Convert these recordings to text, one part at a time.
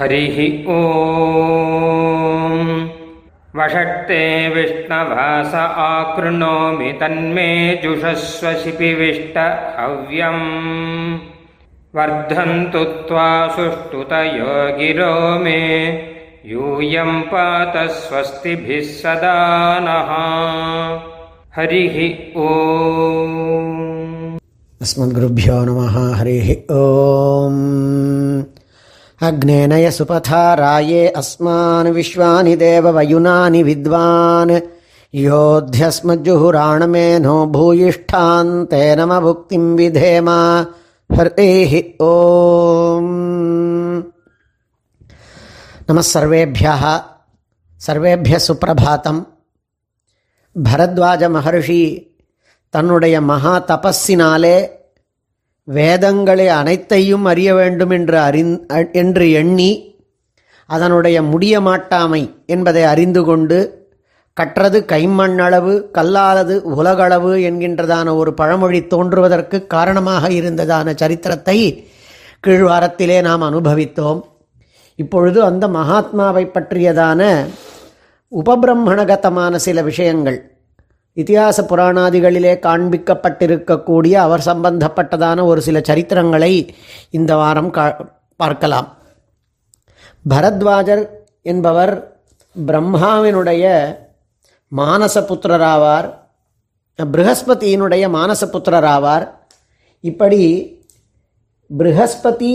हरिः ॐ। वषट्ते विष्णवास आकृणोमि तन्मे जुषस्व शिपिविष्ट हव्यम्। वर्धन्तु त्वा सुष्ठुतयो गिरो मे। यूयं पात स्वस्तिभिः सदा नः। हरिः ॐ। अस्मद्गुरुभ्यो नमः हरिः ॐ अग्नेनय सुपथा राये अस्मान् विश्वानि देववयुनानि विद्वान् योऽध्यस्मज्जुहुराणमेनो भूयिष्ठान् तेन भुक्तिं विधेम हरिः ॐ नमः सर्वेभ्यः सर्वेभ्यः सुप्रभातम् பரத்வாஜ மகர்ஷி தன்னுடைய மகா தபஸினாலே வேதங்களை அனைத்தையும் அறிய வேண்டும் என்று அறிந் என்று எண்ணி அதனுடைய முடிய மாட்டாமை என்பதை அறிந்து கொண்டு கற்றது கைமண்ணளவு கல்லாலது உலகளவு என்கின்றதான ஒரு பழமொழி தோன்றுவதற்கு காரணமாக இருந்ததான சரித்திரத்தை கீழ்வாரத்திலே நாம் அனுபவித்தோம். இப்பொழுது அந்த மகாத்மாவை பற்றியதான உபபிரம்மணகதமான சில விஷயங்கள். இதிகாச புராணாதிகளிலே காண்பிக்கப்பட்டிருக்கக்கூடிய அவர் சம்பந்தப்பட்டதான ஒரு சில சரித்திரங்களை இந்த வாரம் கா பார்க்கலாம். பரத்வாஜர் என்பவர் பிரம்மாவினுடைய மானசபுத்திரராவார் ப்ரஹஸ்பதியினுடைய மானசபுத்திரராவார் இப்படி ப்ரஹஸ்பதி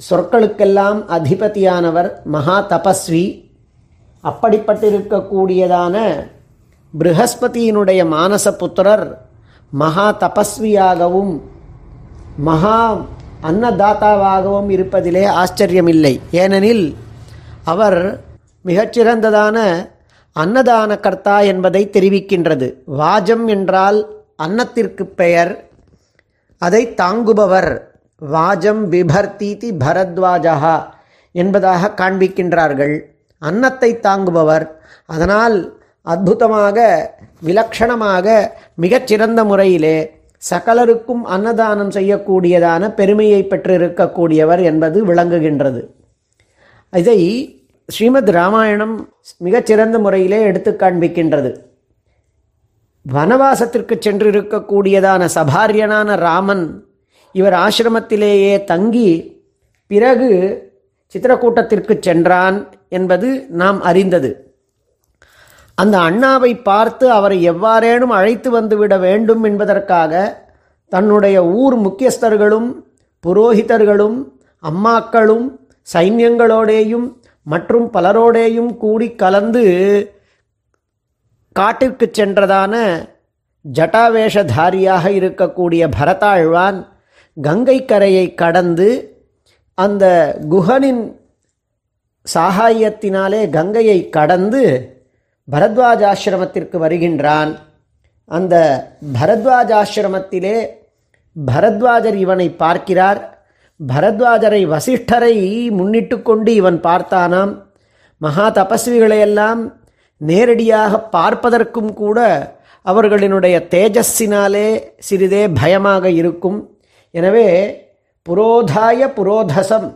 சொற்களுக்கெல்லாம் அதிபதியானவர் மகா தபஸ்வி. அப்படிப்பட்டிருக்கக்கூடியதான ப்ரஹஸ்பதியினுடைய மானச புத்திரர் மகா தபஸ்வியாகவும் மகா அன்னதாத்தாவாகவும் இருப்பதிலே ஆச்சரியமில்லை ஏனெனில் அவர் மிகச்சிறந்ததான அன்னதான கர்த்தா என்பதை தெரிவிக்கின்றது। வாஜம் என்றால் அன்னத்திற்கு பெயர் அதை தாங்குபவர் வாஜம் பிபர்த்தீதி பரத்வாஜா என்பதாக காண்பிக்கின்றார்கள். அன்னத்தை தாங்குபவர் அதனால் அற்புதமாக விலக்ஷணமாக மிகச்சிறந்த முறையிலே சகலருக்கும் அன்னதானம் செய்யக்கூடியதான பெருமையை பெற்றிருக்கக்கூடியவர் என்பது விளங்குகின்றது. இதை ஸ்ரீமத் ராமாயணம் மிகச்சிறந்த முறையிலே எடுத்து காண்பிக்கின்றது. வனவாசத்திற்கு சென்றிருக்கக்கூடியதான சபாரியனான ராமன் இவர் ஆசிரமத்திலேயே தங்கி பிறகு சித்திரக்கூட்டத்திற்கு சென்றான் என்பது நாம் அறிந்தது. அந்த அண்ணாவை பார்த்து அவரை எவ்வாறேனும் அழைத்து வந்துவிட வேண்டும் என்பதற்காக தன்னுடைய ஊர் முக்கியஸ்தர்களும் புரோகிதர்களும் அம்மாக்களும் சைன்யங்களோடேயும் மற்றும் பலரோடேயும் கூடி கலந்து காட்டிற்கு சென்றதான ஜட்டாவேஷதாரியாக இருக்கக்கூடிய பரதாழ்வான் கங்கை கரையை கடந்து அந்த குஹனின் சாகாயத்தினாலே கங்கையை கடந்து பரத்வாஜாசிரமத்திற்கு வருகின்றான். அந்த பரத்வாஜாசிரமத்திலே பரத்வாஜர் இவனை பார்க்கிறார். பரத்வாஜரை வசிஷ்டரை முன்னிட்டு கொண்டு இவன் பார்த்தானாம். மகா தபஸ்விகளையெல்லாம் நேரடியாக பார்ப்பதற்கும் கூட அவர்களினுடைய தேஜஸினாலே சிறிதே பயமாக இருக்கும். எனவே புரோதாய புரோதசம்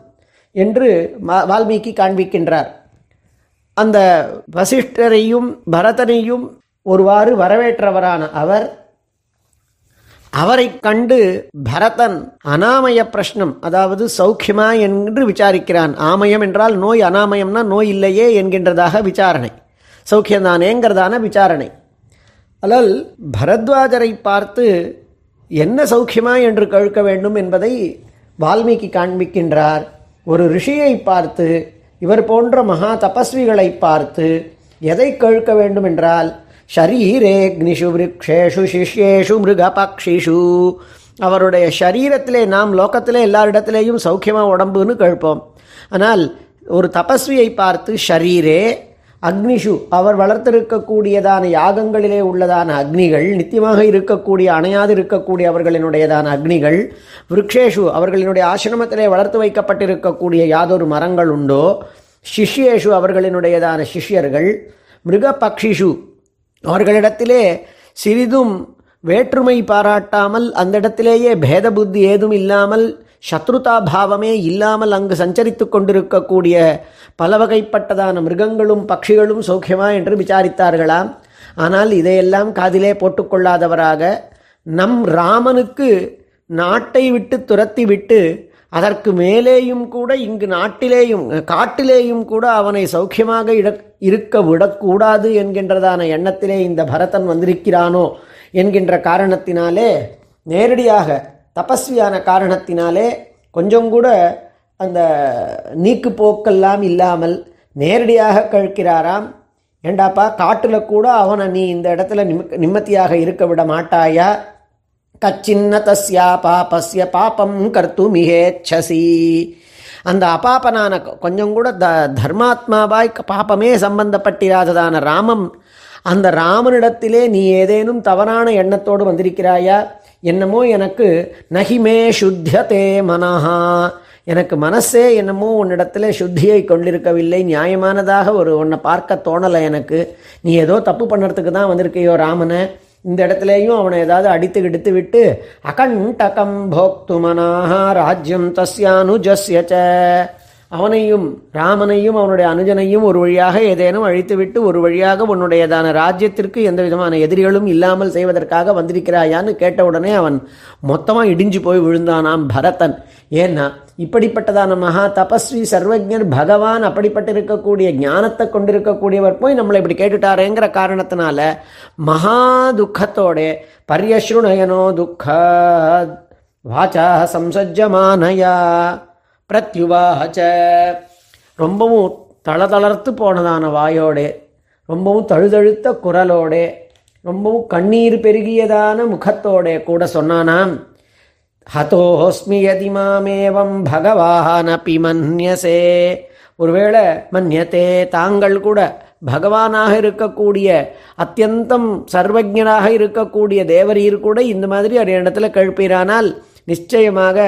என்று வால்மீகி காண்பிக்கின்றார். அந்த வசிஷ்டரையும் பரதனையும் ஒருவாறு வரவேற்றவரான அவர் அவரை கண்டு பரதன் அனாமய பிரஷ்னம் அதாவது சௌக்கியமா என்று விசாரிக்கிறான். ஆமயம் என்றால் நோய் அனாமயம்னா நோய் இல்லையே என்கின்றதாக விசாரணை. சௌக்கியந்தானேங்கிறதான விசாரணை. அலல் பரத்வாஜரை பார்த்து என்ன சௌக்கியமா என்று கேட்க வேண்டும் என்பதை வால்மீகி காண்பிக்கின்றார். ஒரு ரிஷியை பார்த்து இவர் போன்ற மகா தபஸ்விகளை பார்த்து எதை கேட்க வேண்டும் என்றால் ஷரீரேக்னிஷு விரக்ஷேஷு சிஷ்யேஷு மிருகபக்ஷிஷு. அவருடைய சரீரத்திலே நாம் லோக்கத்திலே எல்லாரிடத்திலேயும் சௌக்கியமாக உடம்புன்னு கேட்போம் ஆனால் ஒரு தபஸ்வியை பார்த்து ஷரீரே அக்னிஷு அவர் வளர்த்திருக்கக்கூடியதான யாகங்களிலே உள்ளதான அக்னிகள் நித்தியமாக இருக்கக்கூடிய அணையாது இருக்கக்கூடிய அவர்களினுடையதான அக்னிகள் விருக்ஷேஷு அவர்களினுடைய ஆசிரமத்திலே வளர்த்து வைக்கப்பட்டிருக்கக்கூடிய யாதொரு மரங்கள் உண்டோ சிஷ்யேஷு அவர்களினுடையதான சிஷ்யர்கள் மிருக பக்ஷிஷு அவர்களிடத்திலே சிறிதும் வேற்றுமை பாராட்டாமல் அந்த இடத்திலேயே பேத புத்தி ஏதும் இல்லாமல் சத்ருதா பாவமே இல்லாமல் அங்கு சஞ்சரித்து கொண்டிருக்கக்கூடிய பல வகைப்பட்டதான மிருகங்களும் பட்சிகளும் சௌக்கியமா என்று விசாரித்தார்களாம். ஆனால் இதையெல்லாம் காதிலே போட்டுக்கொள்ளாதவராக நம் ராமனுக்கு நாட்டை விட்டு துரத்தி விட்டு அதற்கு மேலேயும் கூட இங்கு நாட்டிலேயும் காட்டிலேயும் கூட அவனை சௌக்கியமாக இட இருக்க விடக்கூடாது என்கின்றதான எண்ணத்திலே இந்த பரதன் வந்திருக்கிறானோ என்கின்ற காரணத்தினாலே நேரடியாக தபஸ்வியான காரணத்தினாலே கொஞ்சம் கூட அந்த நீக்கு போக்கெல்லாம் இல்லாமல் நேரடியாக கழிக்கிறாராம். ஏண்டாப்பா காட்டில் கூட அவனை நீ இந்த இடத்துல நிம்ம நிம்மதியாக இருக்க விட மாட்டாயா? கச்சின்ன தஸ்யா பாபஸ்ய பாபம் கர்த்துமிகேச்சசி அந்த அபாபனான கொஞ்சம் கூட த தர்மாத்மாவாய் பாபமே சம்பந்தப்பட்டிராததான ராமம் அந்த ராமனிடத்திலே நீ ஏதேனும் தவறான எண்ணத்தோடு வந்திருக்கிறாயா? என்னமோ எனக்கு நகிமே சுத்தியதே மனஹா. எனக்கு மனசே என்னமோ உன்னிடத்துல சுத்தியை கொண்டிருக்கவில்லை. நியாயமானதாக ஒரு உன்னை பார்க்க தோணலை எனக்கு. நீ ஏதோ தப்பு பண்ணுறதுக்கு தான் வந்திருக்கையோ ராமனை. இந்த இடத்துலையும் அவனை ஏதாவது அடித்து கிடித்து விட்டு அகண்டகம் போக்து மனாஹா. ராஜ்யம் தஸ்யானுஜஸ்ய ச. அவனையும் ராமனையும் அவனுடைய அனுஜனையும் ஒரு வழியாக ஏதேனும் அழித்துவிட்டு ஒரு வழியாக உன்னுடையதான ராஜ்யத்திற்கு எந்த விதமான எதிரிகளும் இல்லாமல் செய்வதற்காக வந்திருக்கிறாயான்னு கேட்டவுடனே அவன் மொத்தமாக இடிஞ்சு போய் விழுந்தானாம் பரதன். ஏன்னா இப்படிப்பட்டதான மகா தபஸ்வி சர்வஜர் பகவான் அப்படிப்பட்டிருக்கக்கூடிய ஞானத்தை கொண்டிருக்கக்கூடியவர் போய் நம்மளை இப்படி கேட்டுட்டாரேங்கிற காரணத்தினால மகா துக்கத்தோட பரியஸ்ருணயனோ துக்க. வாச்சா சம்சஜமானயா பிரத்யுவாச்ச. ரொம்பவும் தளதளர்த்து போனதான வாயோடே ரொம்பவும் தழுதழுத்த குரலோடே ரொம்பவும் கண்ணீர் பெருகியதான முகத்தோடே கூட சொன்னானாம் ஹதோஸ்மி யதி மாமேவம் பகவானபி மன்யசே. ஒருவேளை மன்யத்தே தாங்கள் கூட பகவானாக இருக்கக்கூடிய அத்தியந்தம் சர்வஜனாக இருக்கக்கூடிய தேவரீர் கூட இந்த மாதிரி ஒரு இடத்துல கழுப்பீரானால் நிச்சயமாக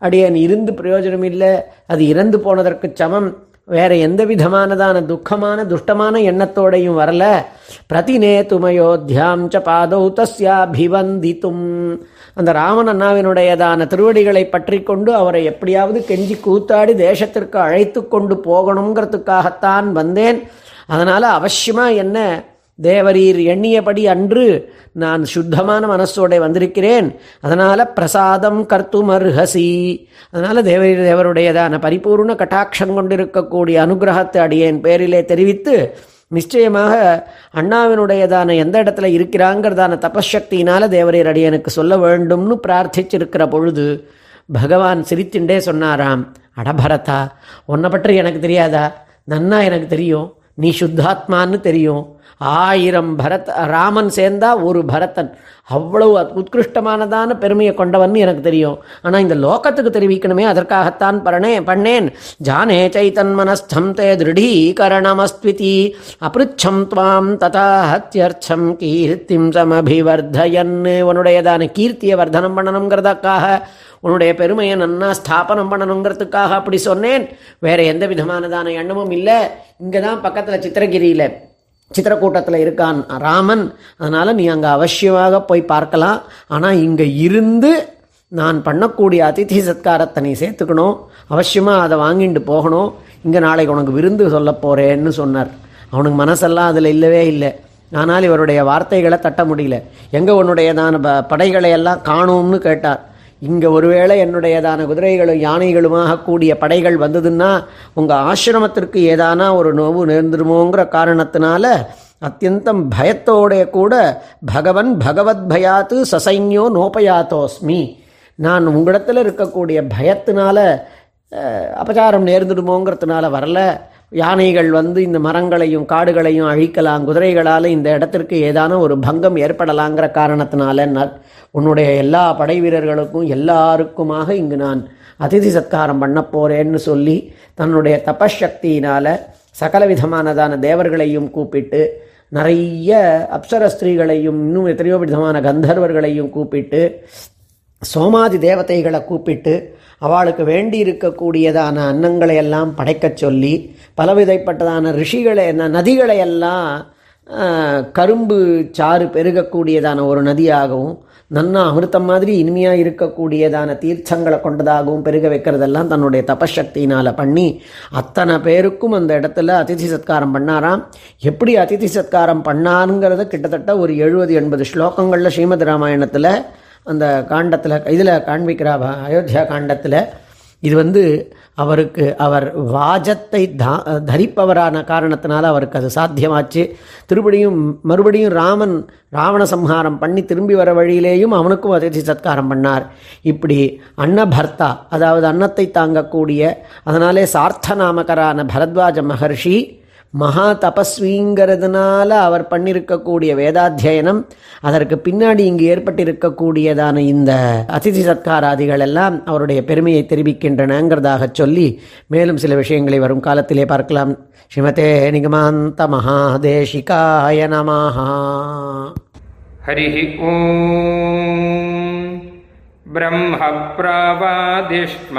அடியன் இருந்து பிரயோஜனம் இல்லை. அது இறந்து போனதற்கு சமம். வேற எந்த விதமானதான துக்கமான துஷ்டமான எண்ணத்தோடையும் வரல. பிரதிநேத்துமயோத்தியாம் ச பாதௌ தஸ்யாபிவந்தித்தும். அந்த ராமன் அண்ணாவினுடையதான திருவடிகளை பற்றி கொண்டு அவரை எப்படியாவது கெஞ்சி கூத்தாடி தேசத்திற்கு அழைத்து கொண்டு போகணுங்கிறதுக்காகத்தான் வந்தேன். அதனால் அவசியமாக என்ன? தேவரீர் எண்ணியபடி அன்று நான் சுத்தமான மனசோட வந்திருக்கிறேன். அதனால் பிரசாதம் கர்த்தும் அர்ஹசி அதனால் தேவரீர் தேவருடையதான பரிபூர்ண கட்டாட்சம் கொண்டிருக்கக்கூடிய அனுகிரகத்தை அடியேன் பேரிலே தெரிவித்து நிச்சயமாக அண்ணாவினுடையதான எந்த இடத்துல இருக்கிறாங்கிறதான தபசக்தியினால் தேவரீர் அடியனுக்கு சொல்ல வேண்டும்னு பிரார்த்திச்சிருக்கிற பொழுது பகவான் சிரித்துண்டே சொன்னாராம் அடபரதா உன்னை பற்றி எனக்கு தெரியாதா? நன்னா எனக்கு தெரியும். நீ சுத்தாத்மான்னு தெரியும். ஆயிரம் பரத் ராமன் சேர்ந்தா ஒரு பரதன் அவ்வளவு உத்கிருஷ்டமானதான பெருமையை கொண்டவன் எனக்கு தெரியும். ஆனால் இந்த லோகத்துக்கு தெரிவிக்கணுமே அதற்காகத்தான் பரணே பண்ணேன். ஜானே சைத்தன்மனஸ்தம் தே திருடீகரணமஸ்விதி அபிருச்சம் துவாம் ததா ஹத்தியர்ச்சம் கீர்த்திம் சமபிவர்தயன். உன்னுடையதான கீர்த்தியை வர்தனம் பண்ணணுங்கிறதுக்காக உன்னுடைய பெருமையை நன்னா ஸ்தாபனம் பண்ணணுங்கிறதுக்காக அப்படி சொன்னேன். வேற எந்த விதமானதான எண்ணமும் இல்லை. இங்கே தான் பக்கத்தில் சித்திரகிரியில் சித்திரக்கூட்டத்தில் இருக்கான் ராமன். அதனால் நீ அங்கே அவசியமாக போய் பார்க்கலாம். ஆனால் இங்கே இருந்து நான் பண்ணக்கூடிய அதிதி சத்காரத்தை நீ சேர்த்துக்கணும். அவசியமாக அதை வாங்கிட்டு போகணும். இங்கே நாளைக்கு உனக்கு விருந்து சொல்ல போகிறேன்னு சொன்னார். அவனுக்கு மனசெல்லாம் அதில் இல்லவே இல்லை. ஆனால் இவருடைய வார்த்தைகளை தட்ட முடியல. எங்கே உன்னுடையதான ப படைகளை எல்லாம் காணோம்னு கேட்டார். இங்கே ஒருவேளை என்னுடையதான குதிரைகளும் யானைகளுமாக கூடிய படைகள் வந்ததுன்னா உங்கள் ஆசிரமத்திற்கு ஏதானா ஒரு நோவு நேர்ந்துருமோங்கிற காரணத்தினால அத்தியந்தம் பயத்தோடைய கூட பகவன் பகவத் பயாத்து சசைன்யோ நோபயாத்தோஸ்மி. நான் உங்களிடத்தில் இருக்கக்கூடிய பயத்தினால அபச்சாரம் நேர்ந்துடுமோங்கிறதுனால வரல. யானைகள் வந்து இந்த மரங்களையும் காடுகளையும் அழிக்கலாம். குதிரைகளால் இந்த இடத்திற்கு ஏதான ஒரு பங்கம் ஏற்படலாங்கிற காரணத்தினால உன்னுடைய எல்லா படை வீரர்களுக்கும் எல்லாருக்குமாக இங்கு நான் அதிதி சத்காரம் பண்ண போகிறேன்னு சொல்லி தன்னுடைய தபசக்தியினால் சகல விதமானதான தேவர்களையும் கூப்பிட்டு நிறைய அப்சர ஸ்திரீகளையும் இன்னும் எத்தனையோ விதமான கந்தர்வர்களையும் கூப்பிட்டு சோமாதி தேவதைகளை கூப்பிட்டு அவளுக்கு வேண்டி இருக்கக்கூடியதான அன்னங்களை எல்லாம் படைக்கச் சொல்லி பலவிதைப்பட்டதான ரிஷிகளை நதிகளை எல்லாம் கரும்பு சாறு பெருகக்கூடியதான ஒரு நதியாகவும் நன்னா அமிர்தம் மாதிரி இனிமையாக இருக்கக்கூடியதான தீர்த்தங்களை கொண்டதாகவும் பெருக வைக்கிறதெல்லாம் தன்னுடைய தபசக்தியினால் பண்ணி அத்தனை பேருக்கும் அந்த இடத்துல அதிதி சத்காரம் பண்ணாராம். எப்படி அதிதி சத்காரம் பண்ணாருங்கிறத கிட்டத்தட்ட ஒரு எழுபது எண்பது ஸ்லோகங்களில் ஸ்ரீமத் ராமாயணத்தில் அந்த காண்டத்தில் இதில் காண்பிக்கிறா அயோத்தியா காண்டத்தில் இது வந்து அவருக்கு அவர் வாஜத்தை தா தரிப்பவரான காரணத்தினால அவருக்கு அது சாத்தியமாச்சு. திருப்படியும் மறுபடியும் ராமன் ராவண சம்ஹாரம் பண்ணி திரும்பி வர வழியிலேயும் அவனுக்கும் அதிர்ச்சி சத்காரம் பண்ணார். இப்படி அன்னபர்த்தா அதாவது அன்னத்தை தாங்கக்கூடிய அதனாலே சார்த்த நாமகரான பரத்வாஜ மகர்ஷி மகா தபஸ்விங்கிறதுனால அவர் பண்ணியிருக்கக்கூடிய வேதாத்தியனம் அதற்கு பின்னாடி இங்கு ஏற்பட்டிருக்கக்கூடியதான இந்த அதிதி சத்காராதிகள் எல்லாம் அவருடைய பெருமையை தெரிவிக்கின்றனங்கிறதாக சொல்லி மேலும் சில விஷயங்களை வரும் காலத்திலே பார்க்கலாம் ஸ்ரீமதே நிகமாந்த மகாதேசிகாய நமஹா हरिः ॐ ब्रह्मप्रवादिष्म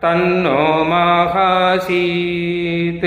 तन्नो माहासीत्